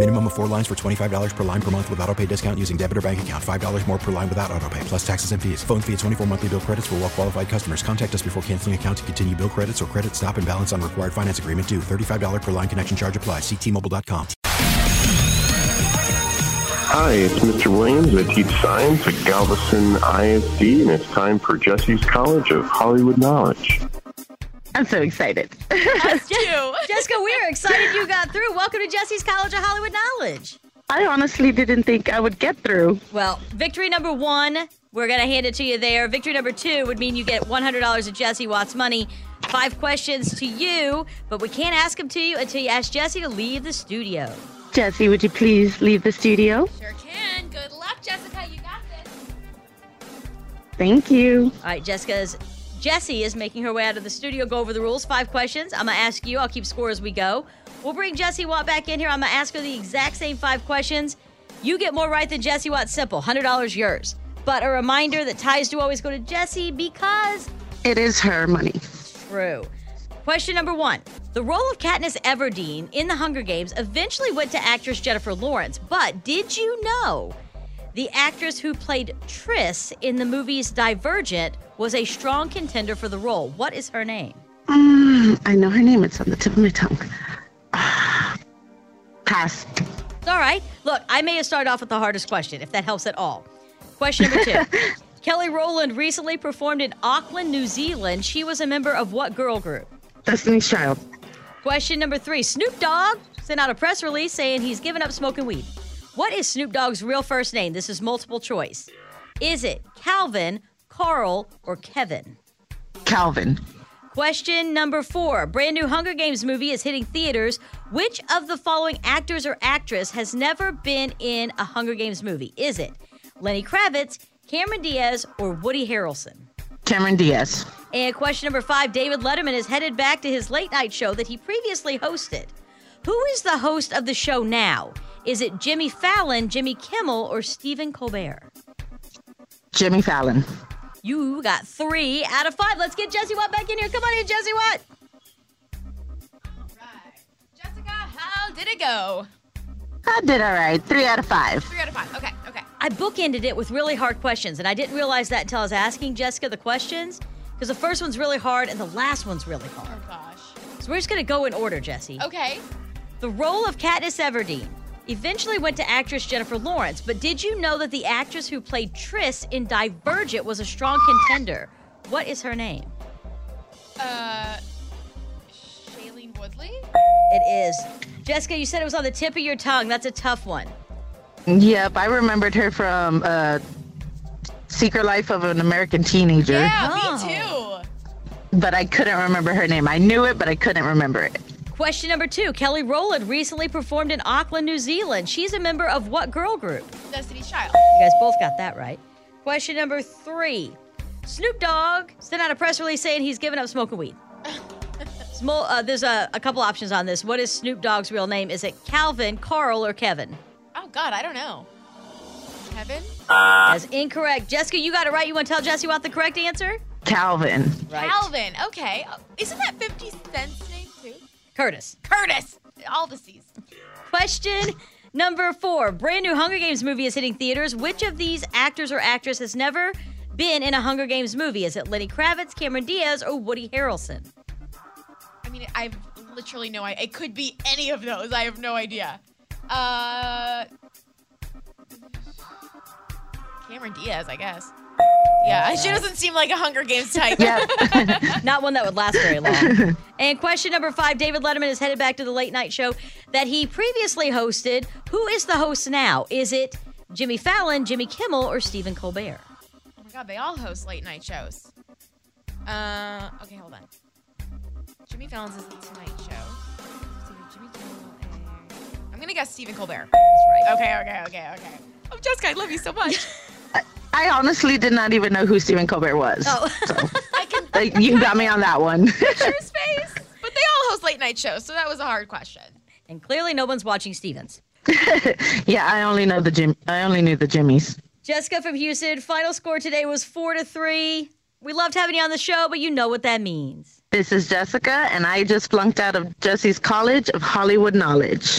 Minimum of four lines for $25 per line per month with auto pay discount using debit or bank account. $5 more per line without auto pay, plus taxes and fees. Phone fee at 24 monthly bill credits for well qualified customers. Contact us before canceling account to continue bill credits or credit stop and balance on required finance agreement due. $35 per line connection charge applies. Ctmobile.com. Hi, it's Mr. Williams. I teach science at Galveston ISD, and it's time for Jessie's College of Hollywood Knowledge. I'm so excited. Us too. Jessica, we're excited you got through. Welcome to Jessie's College of Hollywood Knowledge. I honestly didn't think I would get through. Well, victory number one, we're going to hand it to you there. Victory number two would mean you get $100 of Jessie Watts money. Five questions to you, but we can't ask them to you until you ask Jessie to leave the studio. Jessie, would you please leave the studio? Sure can. Good luck, Jessica. You got this. Thank you. All right, Jessica's Jessie is making her way out of the studio. Go over the rules. Five questions. I'm gonna ask you. I'll keep score as we go. We'll bring Jessie Watt back in here. I'm gonna ask her the exact same five questions. You get more right than Jessie Watt. Simple. Hundred dollars yours. But a reminder that ties do always go to Jessie because It is her money. True. Question number one. The role of Katniss Everdeen in The Hunger Games eventually went to actress Jennifer Lawrence, but did you know the actress who played Tris in the movies Divergent was a strong contender for the role? What is her name? Mm, I know her name. It's on the tip of my tongue. Pass. It's all right. Look, I may have started off with the hardest question, if that helps at all. Question number two. Kelly Rowland recently performed in Auckland, New Zealand. She was a member of what girl group? Destiny's Child. Question number three Snoop Dogg sent out a press release saying he's given up smoking weed. What is Snoop Dogg's real first name? This is multiple choice. Is it Calvin, Carl, or Kevin? Calvin. Question number four. Brand new Hunger Games movie is hitting theaters. Which of the following actors or actress has never been in a Hunger Games movie? Is it Lenny Kravitz, Cameron Diaz, or Woody Harrelson? Cameron Diaz. And question number five David Letterman is headed back to his late night show that he previously hosted. Who is the host of the show now? Is it Jimmy Fallon, Jimmy Kimmel, or Stephen Colbert? Jimmy Fallon. You got three out of five. Let's get Jessie Watt back in here. Come on in, Jessie Watt. All right. Jessica, how did it go? I did all right. Three out of five. Three out of five. Okay, okay. I bookended it with really hard questions, and I didn't realize that until I was asking Jessica the questions because the first one's really hard and the last one's really hard. Oh gosh. So we're just going to go in order, Jessie. Okay. The role of Katniss Everdeen eventually went to actress Jennifer Lawrence, but did you know that the actress who played Tris in Divergent was a strong contender? What is her name? Uh, Shailene Woodley. It is. Jessica, you said it was on the tip of your tongue. That's a tough one. Yep, I remembered her from uh, Secret Life of an American Teenager. Yeah, Oh. me too. But I couldn't remember her name. I knew it, but I couldn't remember it. Question number two Kelly Rowland recently performed in Auckland, New Zealand. She's a member of what girl group? Destiny's Child. You guys both got that right. Question number three Snoop Dogg sent out a press release saying he's given up smoking weed. Small, uh, there's a, a couple options on this. What is Snoop Dogg's real name? Is it Calvin, Carl, or Kevin? Oh God, I don't know. Kevin. That's incorrect. Jessica, you got it right. You want to tell Jessie what the correct answer? Calvin. Right. Calvin. Okay. Isn't that 50 Cent's name too? Curtis. Curtis. All the C's. Question number four. Brand new Hunger Games movie is hitting theaters. Which of these actors or actress has never been in a Hunger Games movie? Is it Lenny Kravitz, Cameron Diaz, or Woody Harrelson? I mean, I've literally no idea. It could be any of those. I have no idea. Uh, Cameron Diaz, I guess. Yeah, she doesn't seem like a Hunger Games type. Yeah, Not one that would last very long. and question number five David Letterman is headed back to the late night show that he previously hosted. Who is the host now? Is it Jimmy Fallon, Jimmy Kimmel, or Stephen Colbert? Oh my god, they all host late night shows. Uh, okay, hold on. Jimmy Fallon's is the Tonight Show. Jimmy Kimmel and I'm gonna guess Stephen Colbert. That's right. Okay, okay, okay, okay. Oh, Jessica, I love you so much. I honestly did not even know who Stephen Colbert was. Oh, I can Like, you got me on that one. picture his face. But they all host late night shows, so that was a hard question. and clearly no one's watching Stevens. yeah, I only know the Jim. I only knew the Jimmys. Jessica from Houston, final score today was four to three. We loved having you on the show, but you know what that means. This is Jessica, and I just flunked out of Jessie's College of Hollywood Knowledge.